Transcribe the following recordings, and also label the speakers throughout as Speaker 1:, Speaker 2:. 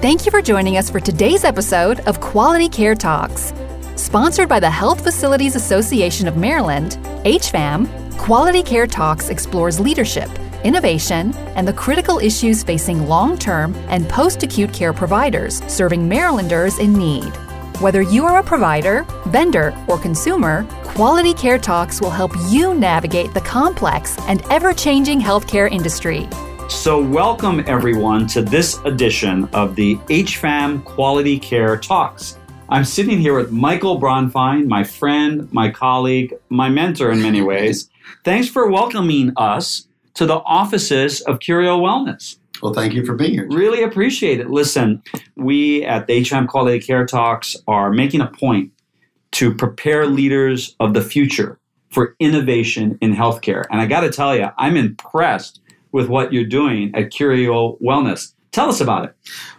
Speaker 1: Thank you for joining us for today's episode of Quality Care Talks. Sponsored by the Health Facilities Association of Maryland, HFAM, Quality Care Talks explores leadership, innovation, and the critical issues facing long term and post acute care providers serving Marylanders in need. Whether you are a provider, vendor, or consumer, Quality Care Talks will help you navigate the complex and ever changing healthcare industry.
Speaker 2: So, welcome everyone to this edition of the HFAM Quality Care Talks. I'm sitting here with Michael Bronfein, my friend, my colleague, my mentor in many ways. Thanks for welcoming us to the offices of Curio Wellness.
Speaker 3: Well, thank you for being here.
Speaker 2: Really appreciate it. Listen, we at the HFAM Quality Care Talks are making a point to prepare leaders of the future for innovation in healthcare. And I got to tell you, I'm impressed with what you're doing at Curio Wellness. Tell us about it.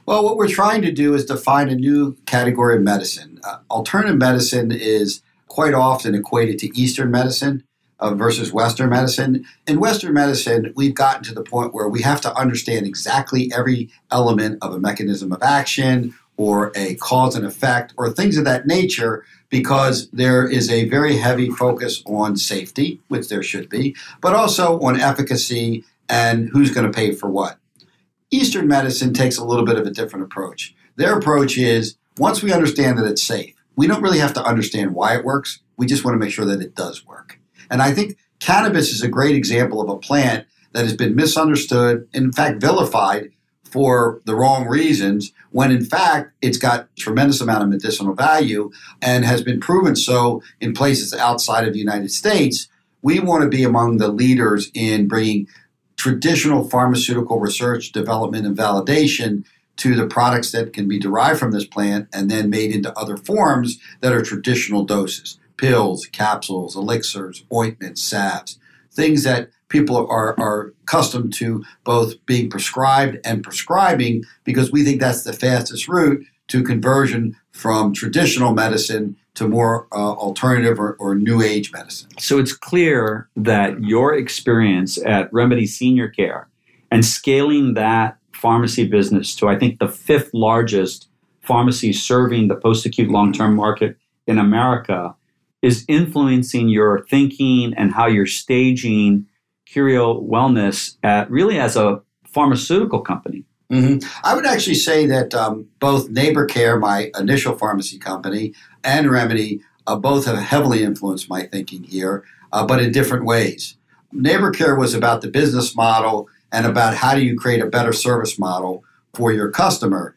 Speaker 3: Well, what we're trying to do is define a new category of medicine. Uh, alternative medicine is quite often equated to Eastern medicine uh, versus Western medicine. In Western medicine, we've gotten to the point where we have to understand exactly every element of a mechanism of action or a cause and effect or things of that nature because there is a very heavy focus on safety, which there should be, but also on efficacy and who's going to pay for what. Eastern medicine takes a little bit of a different approach. Their approach is once we understand that it's safe, we don't really have to understand why it works. We just want to make sure that it does work. And I think cannabis is a great example of a plant that has been misunderstood, in fact, vilified for the wrong reasons, when in fact it's got tremendous amount of medicinal value and has been proven so in places outside of the United States. We want to be among the leaders in bringing traditional pharmaceutical research, development, and validation to the products that can be derived from this plant and then made into other forms that are traditional doses pills, capsules, elixirs, ointments, salves, things that people are, are accustomed to both being prescribed and prescribing because we think that's the fastest route to conversion from traditional medicine to more uh, alternative or, or, new age medicine.
Speaker 2: So it's clear that your experience at Remedi Senior Care and scaling that pharmacy business to, I think, the fifth largest pharmacy serving the post acute long term market in America is influencing your thinking and how you're staging Curio Wellness at really as a pharmaceutical company.
Speaker 3: Mm-hmm. I would actually say that um, both Neighbor Care, my initial pharmacy company, and Remedi uh, both have heavily influenced my thinking here, uh, but in different ways. Neighbor Care was about the business model and about how do you create a better service model for your customer.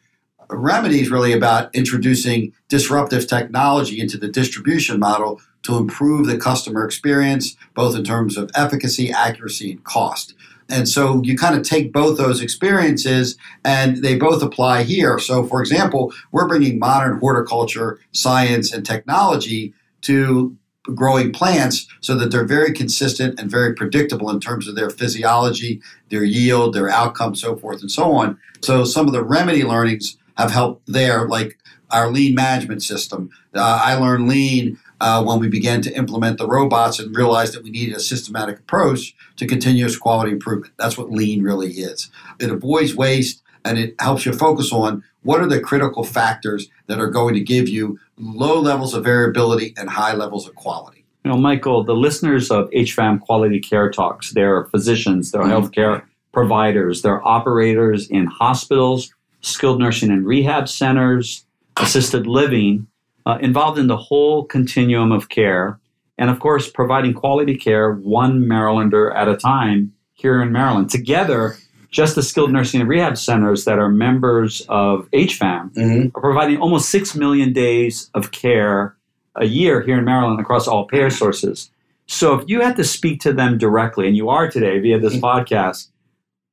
Speaker 3: Remedi is really about introducing disruptive technology into the distribution model to improve the customer experience, both in terms of efficacy, accuracy, and cost. And so you kind of take both those experiences and they both apply here. So, for example, we're bringing modern horticulture, science, and technology to growing plants so that they're very consistent and very predictable in terms of their physiology, their yield, their outcome, so forth and so on. So, some of the Remedi learnings have helped there, like our lean management system. Uh, I learned lean uh, when we began to implement the robots and realized that we needed a systematic approach to continuous quality improvement. That's what lean really is. It avoids waste and it helps you focus on what are the critical factors that are going to give you low levels of variability and high levels of quality.
Speaker 2: You know, Michael, the listeners of HFAM Quality Care Talks, they're physicians, they're mm-hmm. healthcare providers, they're operators in hospitals, skilled nursing and rehab centers, assisted living, uh, involved in the whole continuum of care. And of course, providing quality care one Marylander at a time here in Maryland. Together, just the skilled nursing and rehab centers that are members of HFAM mm-hmm. are providing almost 6 million days of care a year here in Maryland across all payer sources. So if you had to speak to them directly, and you are today via this mm-hmm. podcast,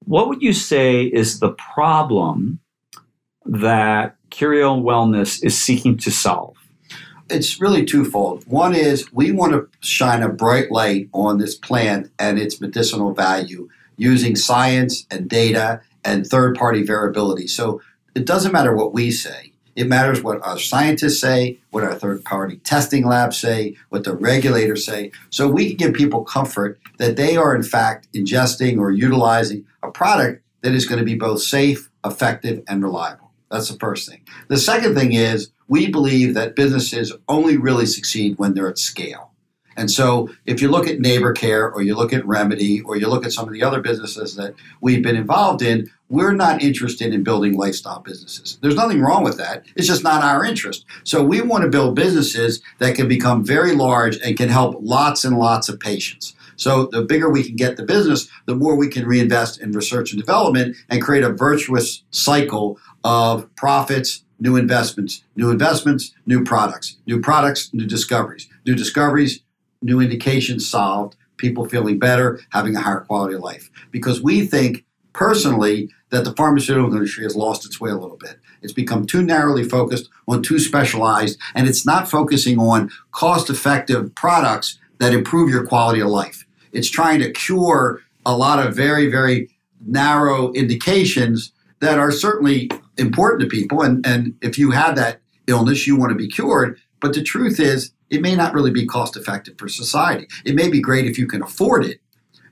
Speaker 2: what would you say is the problem that Curio Wellness is seeking to solve?
Speaker 3: It's really twofold. One is we want to shine a bright light on this plant and its medicinal value using science and data and third party variability. So it doesn't matter what we say. It matters what our scientists say, what our third party testing labs say, what the regulators say. So we can give people comfort that they are, in fact, ingesting or utilizing a product that is going to be both safe, effective, and reliable. That's the first thing. The second thing is we believe that businesses only really succeed when they're at scale. And so if you look at Neighbor Care or you look at Remedi or you look at some of the other businesses that we've been involved in, we're not interested in building lifestyle businesses. There's nothing wrong with that. It's just not our interest. So we want to build businesses that can become very large and can help lots and lots of patients. So the bigger we can get the business, the more we can reinvest in research and development and create a virtuous cycle of profits, new investments, new investments, new products, new products, new discoveries, new discoveries, new indications solved, people feeling better, having a higher quality of life. Because we think personally that the pharmaceutical industry has lost its way a little bit. It's become too narrowly focused on too specialized, and it's not focusing on cost effective products that improve your quality of life. It's trying to cure a lot of very, very narrow indications that are certainly important to people. And, and if you have that illness, you want to be cured. But the truth is, it may not really be cost effective for society. It may be great if you can afford it,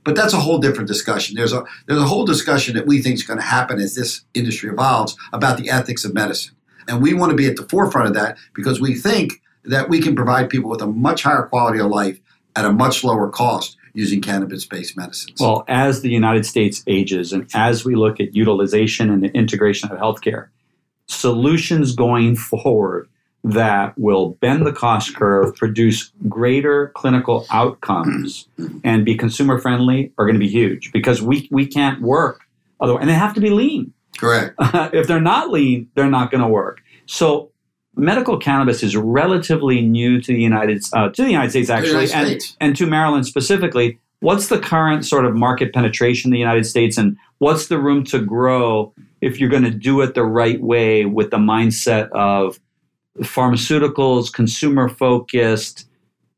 Speaker 3: but that's a whole different discussion. There's a there's a whole discussion that we think is going to happen as this industry evolves about the ethics of medicine, and we want to be at the forefront of that because we think that we can provide people with a much higher quality of life at a much lower cost using cannabis-based medicines.
Speaker 2: Well, as the United States ages and as we look at utilization and the integration of healthcare, solutions going forward that will bend the cost curve, produce greater clinical outcomes, mm-hmm. and be consumer friendly are going to be huge because we, we can't work otherwise, and they have to be lean.
Speaker 3: Correct.
Speaker 2: if they're not lean, they're not going to work. So medical cannabis is relatively new to the United uh, to the United States actually,
Speaker 3: United
Speaker 2: and,
Speaker 3: States.
Speaker 2: and to Maryland specifically. What's the current sort of market penetration in the United States, and what's the room to grow if you're going to do it the right way with the mindset of pharmaceuticals, consumer focused,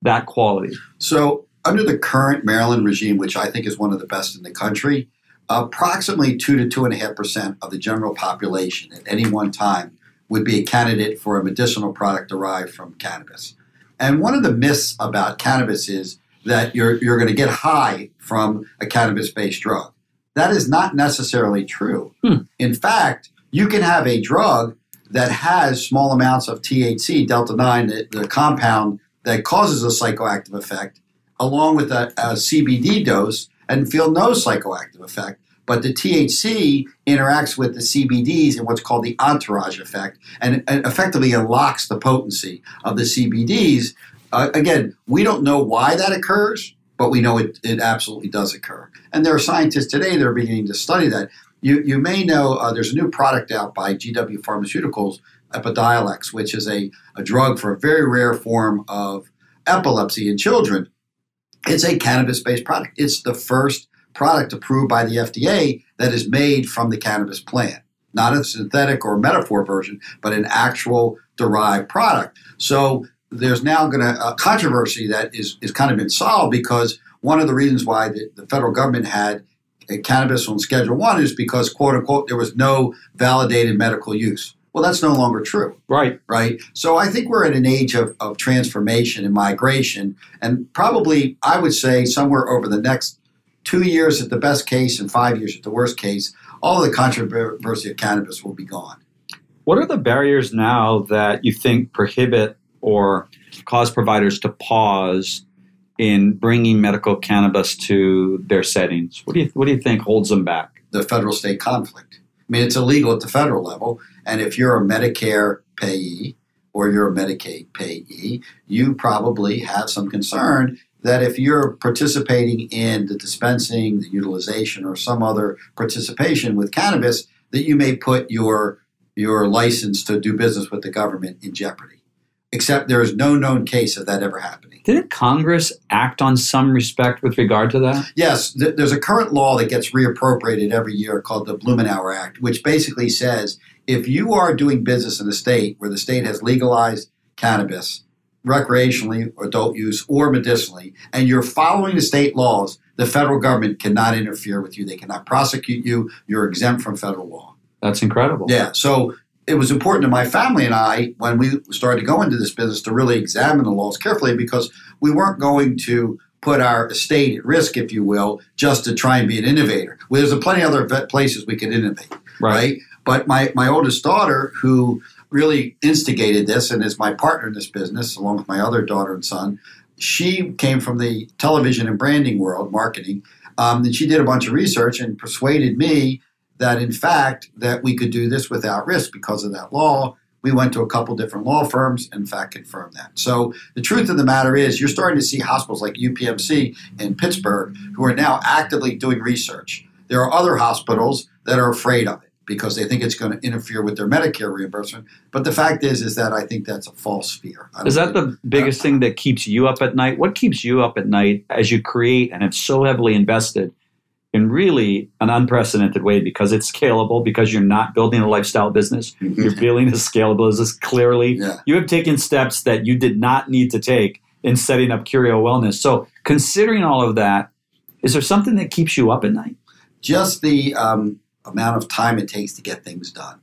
Speaker 2: that quality?
Speaker 3: So, under the current Maryland regime, which I think is one of the best in the country, approximately two to two and a half percent of the general population at any one time would be a candidate for a medicinal product derived from cannabis. And one of the myths about cannabis is that you're, you're going to get high from a cannabis based drug. That is not necessarily true.
Speaker 2: Hmm.
Speaker 3: In fact, you can have a drug that has small amounts of THC, delta 9, the, the compound that causes a psychoactive effect, along with a, a CBD dose, and feel no psychoactive effect. But the THC interacts with the CBDs in what's called the entourage effect and, effectively unlocks the potency of the CBDs. Uh, again, we don't know why that occurs, but we know it, it absolutely does occur. And there are scientists today that are beginning to study that. You, you may know uh, there's a new product out by GW Pharmaceuticals, Epidiolex, which is a, a drug for a very rare form of epilepsy in children. It's a cannabis based product. It's the first product approved by the FDA that is made from the cannabis plant. Not a synthetic or metaphor version, but an actual derived product. So there's now going to a controversy that is, is kind of been solved because one of the reasons why the, the federal government had cannabis on Schedule One is because, quote unquote, there was no validated medical use. Well, that's no longer true.
Speaker 2: Right.
Speaker 3: Right. So I think we're in an age of, of transformation and migration. And probably, I would say, somewhere over the next two years at the best case and five years at the worst case, all of the controversy of cannabis will be gone.
Speaker 2: What are the barriers now that you think prohibit or cause providers to pause in bringing medical cannabis to their settings? What do you what do you think holds them back?
Speaker 3: The federal state conflict. I mean, it's illegal at the federal level, and if you're a Medicare payee or you're a Medicaid payee, you probably have some concern that if you're participating in the dispensing, the utilization, or some other participation with cannabis, that you may put your your license to do business with the government in jeopardy. Except there is no known case of that ever happening.
Speaker 2: Didn't Congress act on some respect with regard to that?
Speaker 3: Yes, th- there's a current law that gets reappropriated every year called the Blumenauer Act, which basically says if you are doing business in a state where the state has legalized cannabis, recreationally, adult use, or medicinally, and you're following the state laws, the federal government cannot interfere with you. They cannot prosecute you. You're exempt from federal law.
Speaker 2: That's incredible.
Speaker 3: Yeah. So it was important to my family and I when we started to go into this business to really examine the laws carefully because we weren't going to put our estate at risk, if you will, just to try and be an innovator. Well, there's plenty of other places we could innovate,
Speaker 2: Right.
Speaker 3: right? But my, my oldest daughter, who really instigated this and is my partner in this business, along with my other daughter and son, she came from the television and branding world, marketing. Um, and she did a bunch of research and persuaded me that, in fact, that we could do this without risk because of that law. We went to a couple different law firms, in fact, confirmed that. So the truth of the matter is, you're starting to see hospitals like UPMC in Pittsburgh who are now actively doing research. There are other hospitals that are afraid of it because they think it's going to interfere with their Medicare reimbursement. But the fact is, is that I think that's a false fear.
Speaker 2: Is that the biggest thing that keeps you up at night? What keeps you up at night as you create and have so heavily invested in really an unprecedented way because it's scalable, because you're not building a lifestyle business, mm-hmm. you're building a scalable business. Clearly, yeah. you have taken steps that you did not need to take in setting up Curio Wellness. So, considering all of that, is there something that keeps you up at night?
Speaker 3: Just the um, amount of time it takes to get things done.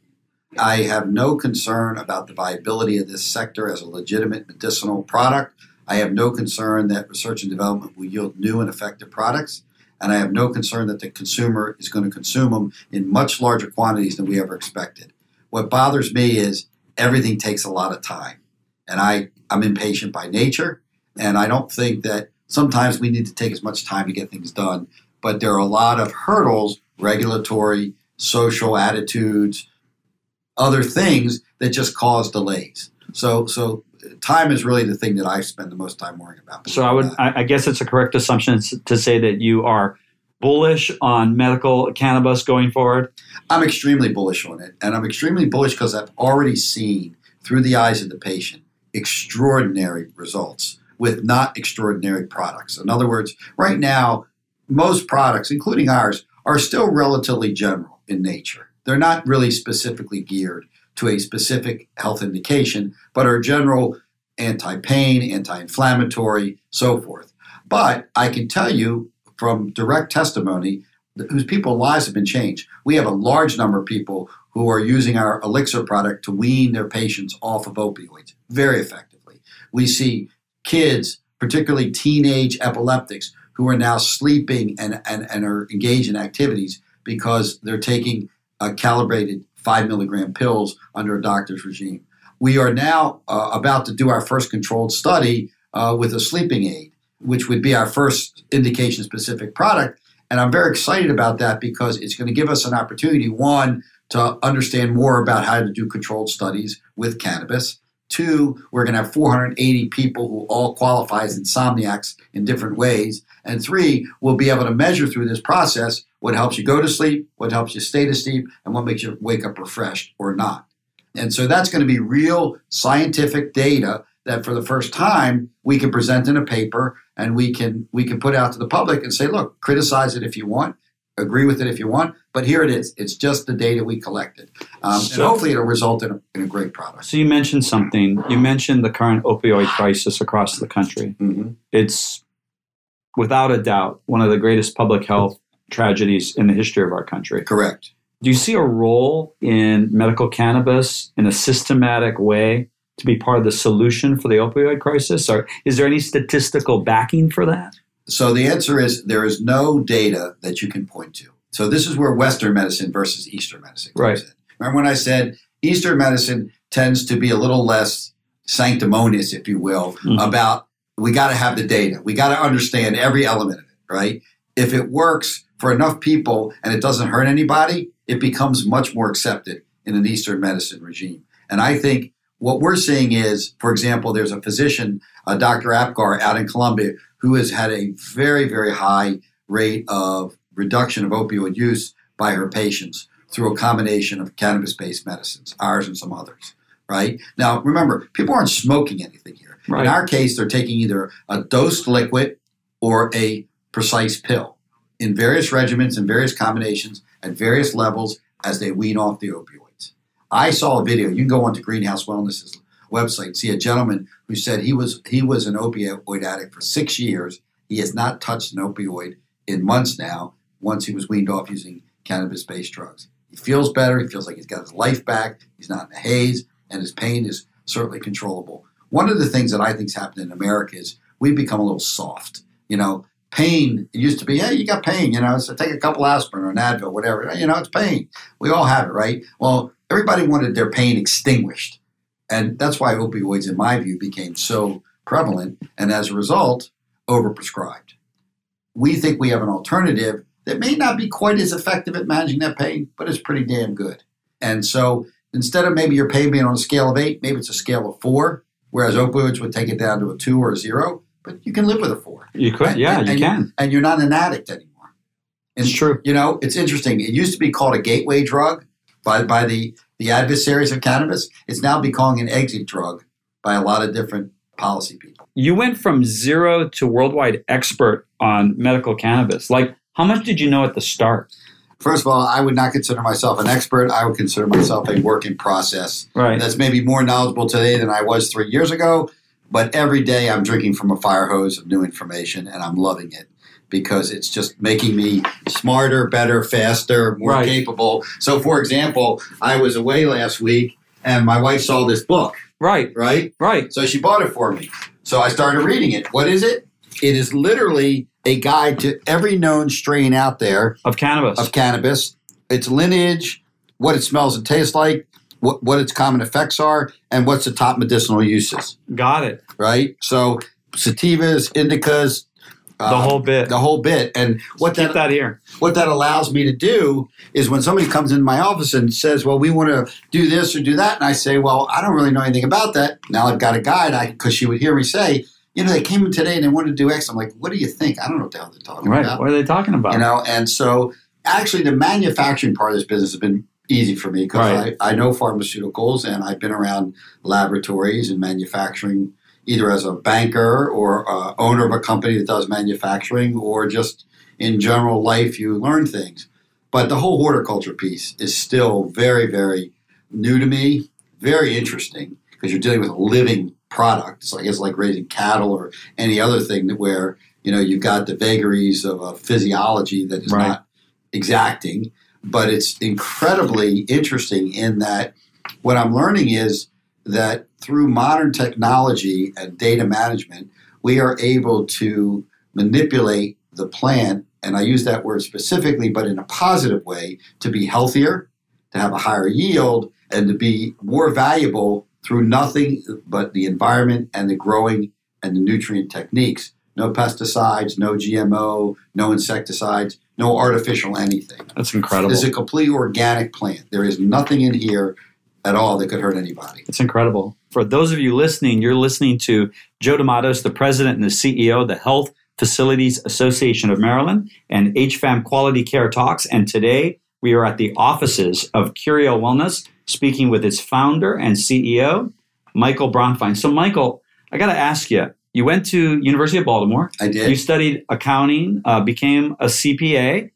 Speaker 3: I have no concern about the viability of this sector as a legitimate medicinal product. I have no concern that research and development will yield new and effective products. And I have no concern that the consumer is going to consume them in much larger quantities than we ever expected. What bothers me is everything takes a lot of time. And I, I'm impatient by nature. And I don't think that sometimes we need to take as much time to get things done. But there are a lot of hurdles regulatory, social attitudes, other things that just cause delays. So, so time is really the thing that I spend the most time worrying about.
Speaker 2: So I would, I guess it's a correct assumption to say that you are bullish on medical cannabis going forward.
Speaker 3: I'm extremely bullish on it, and I'm extremely bullish because I've already seen through the eyes of the patient extraordinary results with not extraordinary products. In other words, right now, most products, including ours, are still relatively general in nature. They're not really specifically geared to a specific health indication, but are general anti pain, anti inflammatory, so forth. But I can tell you from direct testimony whose people's lives have been changed. We have a large number of people who are using our elixir product to wean their patients off of opioids very effectively. We see kids, particularly teenage epileptics, who are now sleeping and, and, and are engaged in activities because they're taking a calibrated five milligram pills under a doctor's regime. We are now uh, about to do our first controlled study uh, with a sleeping aid, which would be our first indication specific product. And I'm very excited about that because it's going to give us an opportunity, one, to understand more about how to do controlled studies with cannabis. Two, we're going to have 480 people who all qualify as insomniacs in different ways. And three, we'll be able to measure through this process what helps you go to sleep, what helps you stay to sleep, and what makes you wake up refreshed or not. And so that's going to be real scientific data that for the first time we can present in a paper and we can we can put out to the public and say, look, criticize it if you want, agree with it if you want, but here it is. It's just the data we collected. Um, so, and hopefully it'll result in a, in a, great product.
Speaker 2: So you mentioned something. You mentioned the current opioid crisis across the country. Mm-hmm. It's without a doubt one of the greatest public health tragedies in the history of our country.
Speaker 3: Correct.
Speaker 2: Do you see a role in medical cannabis in a systematic way to be part of the solution for the opioid crisis? Or is there any statistical backing for that?
Speaker 3: So the answer is there is no data that you can point to. So this is where Western medicine versus Eastern medicine comes right. in. Remember when I said Eastern medicine tends to be a little less sanctimonious, if you will, mm-hmm. about we got to have the data. We got to understand every element of it, right? If it works for enough people and it doesn't hurt anybody, it becomes much more accepted in an Eastern medicine regime. And I think what we're seeing is, for example, there's a physician, uh, Dr. Apgar out in Columbia, who has had a very, very high rate of reduction of opioid use by her patients through a combination of cannabis based medicines, ours and some others. Right? Now, remember, people aren't smoking anything here. Right. In our case, they're taking either a dosed liquid or a precise pill in various regimens and various combinations at various levels as they wean off the opioids. I saw a video. You can go onto Greenhouse Wellness's website and see a gentleman who said he was he was an opioid addict for six years. He has not touched an opioid in months now. Once he was weaned off using cannabis-based drugs, he feels better. He feels like he's got his life back. He's not in a haze, and his pain is certainly controllable. One of the things that I think has happened in America is we've become a little soft. You know, pain, it used to be, hey, you got pain, you know, so take a couple aspirin or an Advil, whatever. You know, it's pain. We all have it, right? Well, everybody wanted their pain extinguished. And that's why opioids, in my view, became so prevalent and as a result, overprescribed. We think we have an alternative that may not be quite as effective at managing that pain, but it's pretty damn good. And so instead of maybe your pain being on a scale of eight, maybe it's a scale of four, whereas opioids would take it down to a two or a zero, but you can live with a four.
Speaker 2: You could,
Speaker 3: And-
Speaker 2: yeah,
Speaker 3: and,
Speaker 2: you
Speaker 3: and
Speaker 2: can.
Speaker 3: and you're not an addict anymore.
Speaker 2: It's true.
Speaker 3: You know, it's interesting. It used to be called a gateway drug by, by the, the adversaries of cannabis. It's now becoming an exit drug by a lot of different policy people.
Speaker 2: You went from zero to worldwide expert on medical cannabis. Like, how much did you know at the start?
Speaker 3: First of all, I would not consider myself an expert. I would consider myself a work in process.
Speaker 2: Right.
Speaker 3: That's maybe more knowledgeable today than I was three years ago. But every day I'm drinking from a fire hose of new information and I'm loving it because it's just making me smarter, better, faster, more
Speaker 2: Right.
Speaker 3: capable. So, for example, I was away last week and my wife saw this book,
Speaker 2: Right.
Speaker 3: right?
Speaker 2: Right.
Speaker 3: So she bought it for me. So I started reading it. What is it? It is literally a guide to every known strain out there
Speaker 2: Of cannabis.
Speaker 3: of cannabis, its lineage, what it smells and tastes like, what, what its common effects are, and what's the top medicinal uses,
Speaker 2: Got it.
Speaker 3: right? So sativas, indicas,
Speaker 2: The
Speaker 3: um,
Speaker 2: whole bit.
Speaker 3: the whole bit. And what that,
Speaker 2: that here.
Speaker 3: what that allows me to do is when somebody comes in my office and says, "Well, we want to do this or do that," and I say, "Well, I don't really know anything about that." Now I've got a guide, I because she would hear me say, "You know, they came in today and they wanted to do X." I'm like, "What do you think? I don't know what the hell they're talking
Speaker 2: Right.
Speaker 3: about."
Speaker 2: What are they talking about?
Speaker 3: you know and so actually the manufacturing part of this business has been easy for me because
Speaker 2: Right.
Speaker 3: I, I know pharmaceuticals and i've been around laboratories and manufacturing either as a banker or uh, owner of a company that does manufacturing or just in general life you learn things. But the whole horticulture piece is still very very new to me very interesting because you're dealing with a living product. It's like it's like raising cattle or any other thing that where you know you've got the vagaries of a physiology that is
Speaker 2: Right.
Speaker 3: not exacting. But it's incredibly interesting in that what i'm learning is that through modern technology and data management we are able to manipulate the plant and i use that word specifically but in a positive way to be healthier to have a higher yield and to be more valuable through nothing but the environment and the growing and the nutrient techniques no pesticides, no GMO, no insecticides, no artificial anything.
Speaker 2: That's incredible.
Speaker 3: Is a completely organic plant. There is nothing in here at all that could hurt anybody.
Speaker 2: It's incredible. For those of you listening, you're listening to Joe DeMattos, the president and the CEO of the Health Facilities Association of Maryland and HFAM Quality Care Talks. And today we are at the offices of Curio Wellness, speaking with its founder and CEO, Michael Bronfein. So, Michael, I got to ask you. You went to University of Baltimore.
Speaker 3: I did.
Speaker 2: You studied accounting, uh, became a CPA,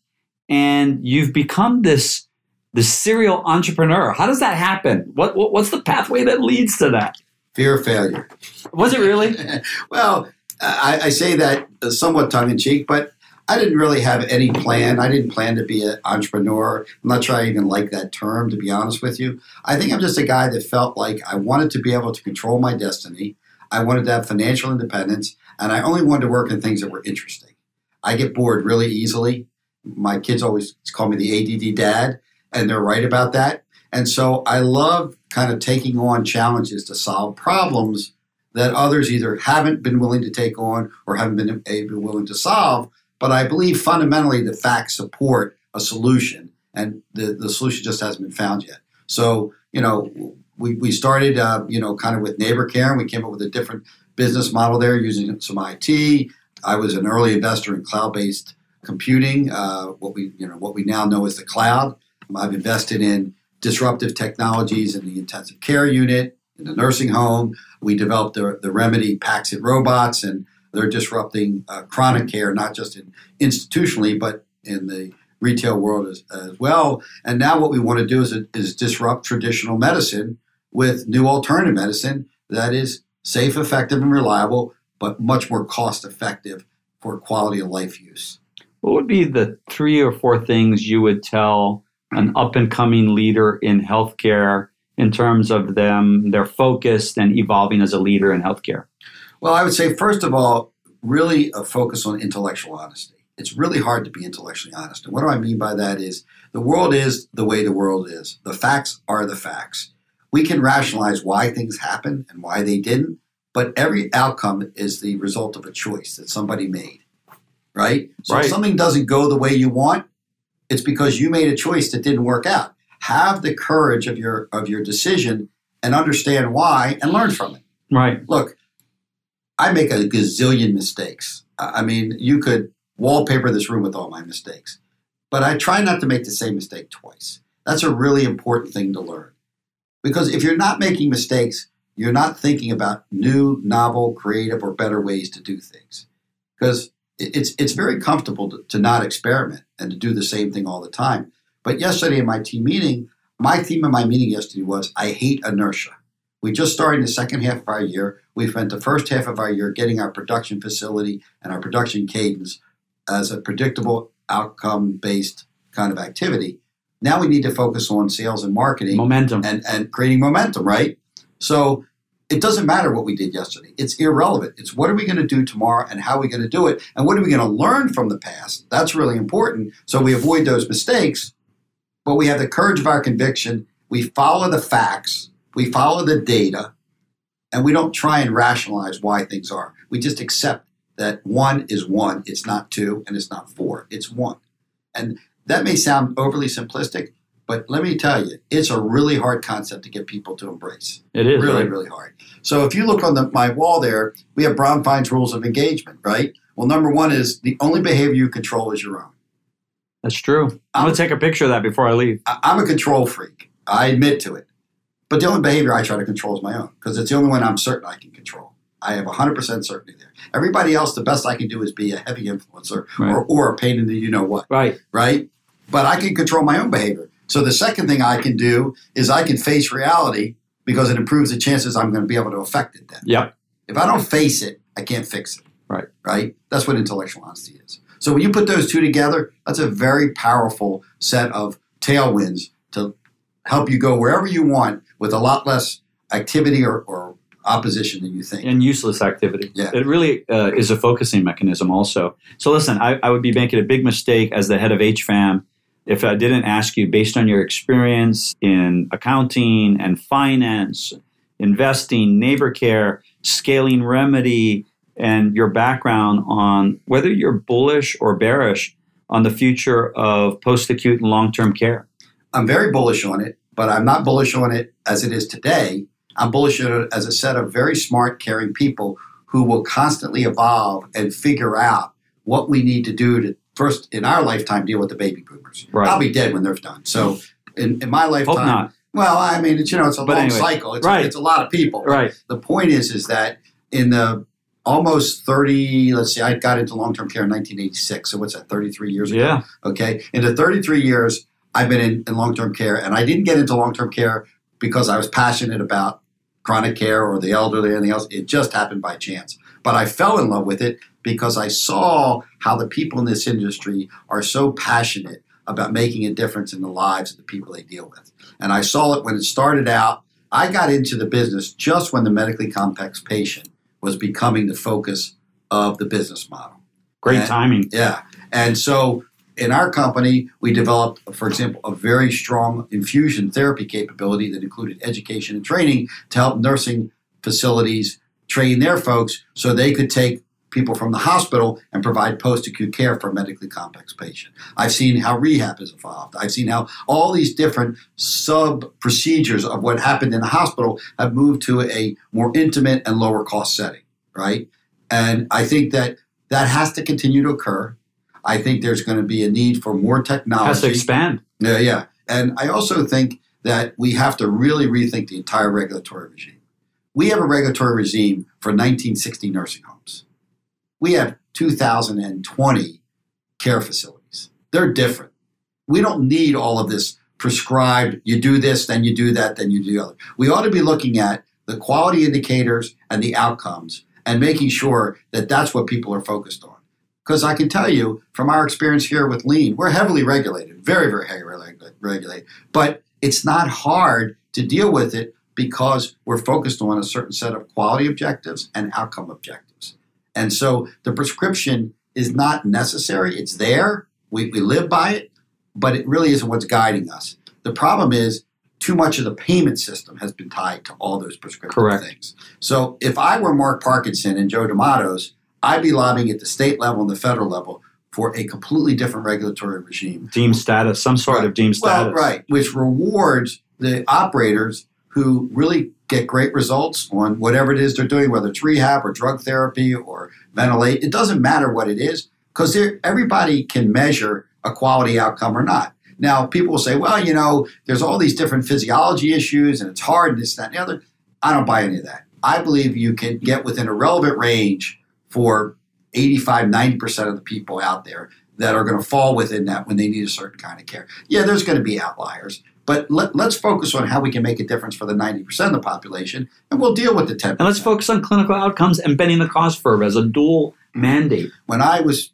Speaker 2: and you've become this this serial entrepreneur. How does that happen? What, what what's the pathway that leads to that?
Speaker 3: Fear of failure.
Speaker 2: Was it really?
Speaker 3: well, I, I say that somewhat tongue in cheek, but I didn't really have any plan. I didn't plan to be an entrepreneur. I'm not sure I even like that term, to be honest with you. I think I'm just a guy that felt like I wanted to be able to control my destiny. I wanted to have financial independence, and I only wanted to work in things that were interesting. I get bored really easily. My kids always call me the ADD dad, and they're right about that. And so I love kind of taking on challenges to solve problems that others either haven't been willing to take on or haven't been able, willing to solve. But I believe fundamentally the facts support a solution, and the, the solution just hasn't been found yet. So, you know, we, we started, uh, you know, kind of with Neighbor Care, and we came up with a different business model there using some IT. I was an early investor in cloud-based computing, uh, what we, you know, what we now know as the cloud. I've invested in disruptive technologies in the intensive care unit, in the nursing home. We developed the, the Remedi Paxit robots, and they're disrupting uh, chronic care, not just in, institutionally, but in the retail world as, as well. And now what we want to do is, is disrupt traditional medicine with new alternative medicine that is safe, effective, and reliable, but much more cost effective for quality of life use.
Speaker 2: What would be the three or four things you would tell an up and coming leader in healthcare in terms of them, their focus and evolving as a leader in healthcare?
Speaker 3: Well, I would say, first of all, really a focus on intellectual honesty. It's really hard to be intellectually honest. And what do I mean by that is the world is the way the world is. The facts are the facts. We can rationalize why things happen and why they didn't, but every outcome is the result of a choice that somebody made. Right? So
Speaker 2: Right.
Speaker 3: if something doesn't go the way you want, it's because you made a choice that didn't work out. Have the courage of your of your decision and understand why and learn mm-hmm. from it.
Speaker 2: Right.
Speaker 3: Look, I make a gazillion mistakes. I mean, you could wallpaper this room with all my mistakes, but I try not to make the same mistake twice. That's a really important thing to learn. Because if you're not making mistakes, you're not thinking about new, novel, creative, or better ways to do things. Because it's, it's very comfortable to, to not experiment and to do the same thing all the time. But yesterday in my team meeting, my theme of my meeting yesterday was I hate inertia. We just started the second half of our year. We spent the first half of our year getting our production facility and our production cadence as a predictable outcome based kind of activity. Now we need to focus on sales and marketing
Speaker 2: Momentum.
Speaker 3: and, and creating momentum, right? So it doesn't matter what we did yesterday. It's irrelevant. It's what are we going to do tomorrow and how are we going to do it and what are we going to learn from the past? That's really important. So we avoid those mistakes, but we have the courage of our conviction. We follow the facts, we follow the data, and we don't try and rationalize why things are. We just accept that one is one, it's not two, and it's not four, it's one. And that may sound overly simplistic, but let me tell you, it's a really hard concept to get people to embrace.
Speaker 2: it is.
Speaker 3: really,
Speaker 2: right?
Speaker 3: really hard. So if you look on the, my wall there, we have Bronfein's rules of engagement, right? Well, number one is the only behavior you control is your own.
Speaker 2: That's true. I'm going to take a picture of that before I leave.
Speaker 3: I, I'm a control freak. I admit to it. But the only behavior I try to control is my own because it's the only one I'm certain I can control. I have 100% certainty there. Everybody else, the best I can do is be a heavy influencer
Speaker 2: Right.
Speaker 3: or, or a pain in the you know what.
Speaker 2: Right.
Speaker 3: right? But I can control my own behavior. So the second thing I can do is I can face reality because it improves the chances I'm going to be able to affect it then.
Speaker 2: Yep.
Speaker 3: If I don't face it, I can't fix it.
Speaker 2: Right.
Speaker 3: Right? That's what intellectual honesty is. So when you put those two together, that's a very powerful set of tailwinds to help you go wherever you want with a lot less activity or, or opposition than you think.
Speaker 2: And useless activity.
Speaker 3: Yeah.
Speaker 2: It really uh, is a focusing mechanism, also. So, listen, I, I would be making a big mistake as the head of HFAM if I didn't ask you, based on your experience in accounting and finance, investing, neighbor care, scaling Remedi, and your background on whether you're bullish or bearish on the future of post acute and long term care.
Speaker 3: I'm very bullish on it, but I'm not bullish on it as it is today. I'm bullish on it as a set of very smart, caring people who will constantly evolve and figure out what we need to do to first in our lifetime deal with the baby boomers.
Speaker 2: Right.
Speaker 3: I'll be dead when they're done. So in, in my lifetime,
Speaker 2: Hope not.
Speaker 3: well, I mean, it's you know, it's a
Speaker 2: But
Speaker 3: long
Speaker 2: anyway,
Speaker 3: cycle. It's,
Speaker 2: right.
Speaker 3: it's a lot of people.
Speaker 2: Right.
Speaker 3: The point is, is that in the almost 30, let's see, I got into long-term care in 1986. So what's that, 33 years ago?
Speaker 2: Yeah.
Speaker 3: Okay. In the 33 years I've been in, in long term care, and I didn't get into long term care because I was passionate about chronic care or the elderly or anything else. It just happened by chance. But I fell in love with it because I saw how the people in this industry are so passionate about making a difference in the lives of the people they deal with. And I saw it when it started out. I got into the business just when the medically complex patient was becoming the focus of the business model.
Speaker 2: Great
Speaker 3: And-
Speaker 2: timing.
Speaker 3: Yeah. And so in our company, we developed, for example, a very strong infusion therapy capability that included education and training to help nursing facilities train their folks so they could take people from the hospital and provide post acute care for a medically complex patient. I've seen how rehab has evolved. I've seen how all these different sub procedures of what happened in the hospital have moved to a more intimate and lower cost setting, right? And I think that that has to continue to occur. I think there's going to be a need for more technology.
Speaker 2: Has to expand.
Speaker 3: Yeah, yeah. And I also think that we have to really rethink the entire regulatory regime. We have a regulatory regime for 1960 nursing homes. We have 2020 care facilities. They're different. We don't need all of this prescribed, you do this, then you do that, then you do the other. We ought to be looking at the quality indicators and the outcomes and making sure that that's what people are focused on. Because I can tell you from our experience here with lean, we're heavily regulated, very, very heavily regulated. But it's not hard to deal with it because we're focused on a certain set of quality objectives and outcome objectives. And so the prescription is not necessary. It's there. We, we live by it, but it really isn't what's guiding us. The problem is too much of the payment system has been tied to all those prescription
Speaker 2: Correct.
Speaker 3: things. So if I were Mark Parkinson and Joe DeMattos, I'd be lobbying at the state level and the federal level for a completely different regulatory regime.
Speaker 2: Deemed status, some sort of deemed
Speaker 3: Well,
Speaker 2: status.
Speaker 3: right, which rewards the operators who really get great results on whatever it is they're doing, whether it's rehab or drug therapy or ventilate. It doesn't matter what it is because everybody can measure a quality outcome or not. Now, people will say, well, you know, there's all these different physiology issues and it's hard, and this, that, and the other. I don't buy any of that. I believe you can get within a relevant range for 85, 90% of the people out there that are going to fall within that when they need a certain kind of care. Yeah, there's going to be outliers, but let, us focus on how we can make a difference for the 90% of the population, and we'll deal with the 10%.
Speaker 2: And let's focus on clinical outcomes and bending the cost curve as a dual mm-hmm. mandate.
Speaker 3: When I was,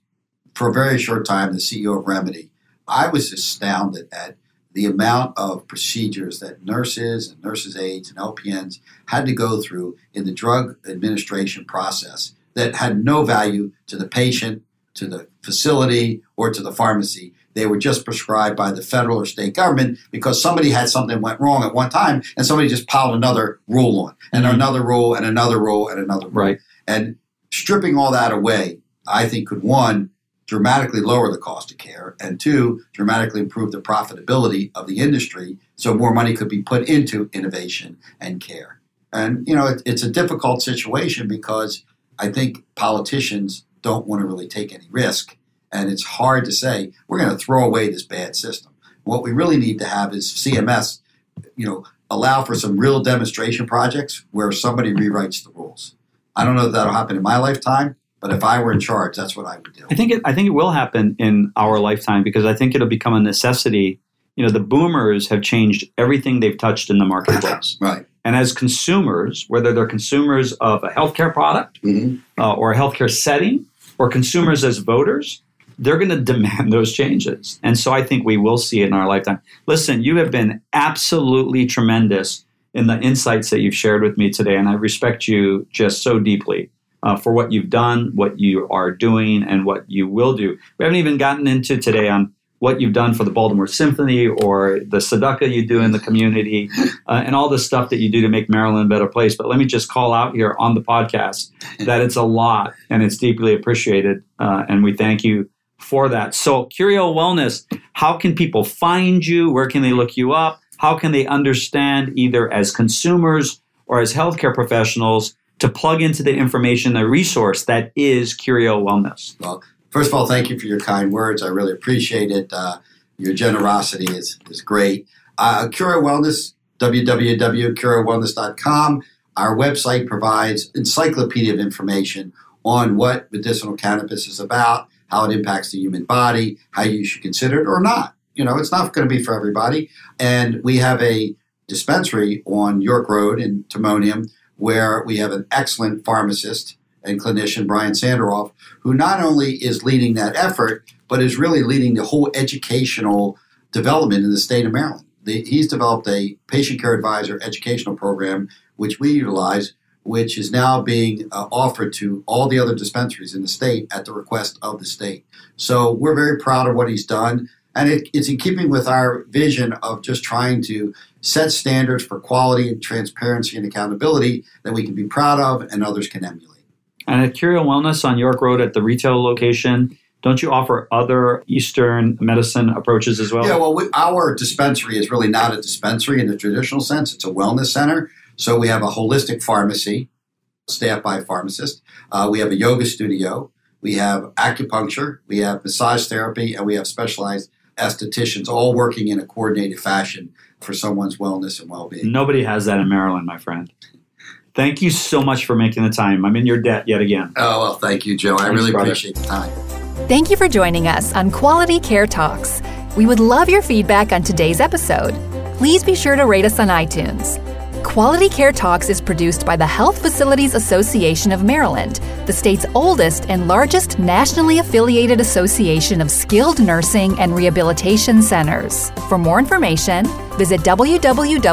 Speaker 3: for a very short time, the CEO of Remedi, I was astounded at the amount of procedures that nurses and nurses' aides and LPNs had to go through in the drug administration process that had no value to the patient, to the facility, or to the pharmacy. They were just prescribed by the federal or state government because somebody had something went wrong at one time and somebody just piled another rule on, and
Speaker 2: Mhm.
Speaker 3: another rule, and another rule, and another rule.
Speaker 2: Right.
Speaker 3: And stripping all that away, I think could one, dramatically lower the cost of care, and two, dramatically improve the profitability of the industry so more money could be put into innovation and care. And, you know, it, it's a difficult situation because I think politicians don't want to really take any risk. And it's hard to say, we're going to throw away this bad system. What we really need to have is CMS, you know, allow for some real demonstration projects where somebody rewrites the rules. I don't know if that'll happen in my lifetime, but if I were in charge, that's what I would do.
Speaker 2: I think it, I think it will happen in our lifetime because I think it'll become a necessity. You know, the boomers have changed everything they've touched in the marketplace.
Speaker 3: Right.
Speaker 2: And as consumers, whether they're consumers of a healthcare product
Speaker 3: Mm-hmm.
Speaker 2: uh, or a healthcare setting, or consumers as voters, they're going to demand those changes. And so I think we will see it in our lifetime. Listen, you have been absolutely tremendous in the insights that you've shared with me today, and I respect you just so deeply. Uh, for what you've done, what you are doing, and what you will do. We haven't even gotten into today on what you've done for the Baltimore Symphony or the tzedakah you do in the community uh, and all the stuff that you do to make Maryland a better place. But let me just call out here on the podcast that it's a lot and it's deeply appreciated. Uh, and we thank you for that. So, Curio Wellness, how can people find you? Where can they look you up? How can they understand either as consumers or as healthcare professionals to plug into the information, the resource that is Curio Wellness?
Speaker 3: Well, first of all, thank you for your kind words. I really appreciate it. Uh, your generosity is, is great. Uh, Curio Wellness, www.curiowellness.com. Our website provides encyclopedia of information on what medicinal cannabis is about, how it impacts the human body, how you should consider it or not. You know, it's not going to be for everybody. And we have a dispensary on York Road in Timonium where we have an excellent pharmacist and clinician, Brian Sanderoff, who not only is leading that effort, but is really leading the whole educational development in the state of Maryland. The, he's developed a patient care advisor educational program, which we utilize, which is now being uh, offered to all the other dispensaries in the state at the request of the state. So we're very proud of what he's done. And it, it's in keeping with our vision of just trying to set standards for quality and transparency and accountability that we can be proud of and others can emulate.
Speaker 2: And at Curio Wellness on York Road at the retail location, don't you offer other Eastern medicine approaches as well?
Speaker 3: Yeah, well, we, our dispensary is really not a dispensary in the traditional sense. It's a wellness center. So we have a holistic pharmacy staffed by a pharmacist. Uh, we have a yoga studio. We have acupuncture. We have massage therapy, and we have specialized estheticians all working in a coordinated fashion for someone's wellness and well-being.
Speaker 2: Nobody has that in Maryland, my friend. Thank you so much for making the time. I'm in your debt yet again.
Speaker 3: Oh, well, thank you, Joe. I really
Speaker 2: brother.
Speaker 3: appreciate the time.
Speaker 1: Thank you for joining us on Quality Care Talks. We would love your feedback on today's episode. Please be sure to rate us on iTunes. Quality Care Talks is produced by the Health Facilities Association of Maryland, the state's oldest and largest nationally affiliated association of skilled nursing and rehabilitation centers. For more information, visit www.hfam.org.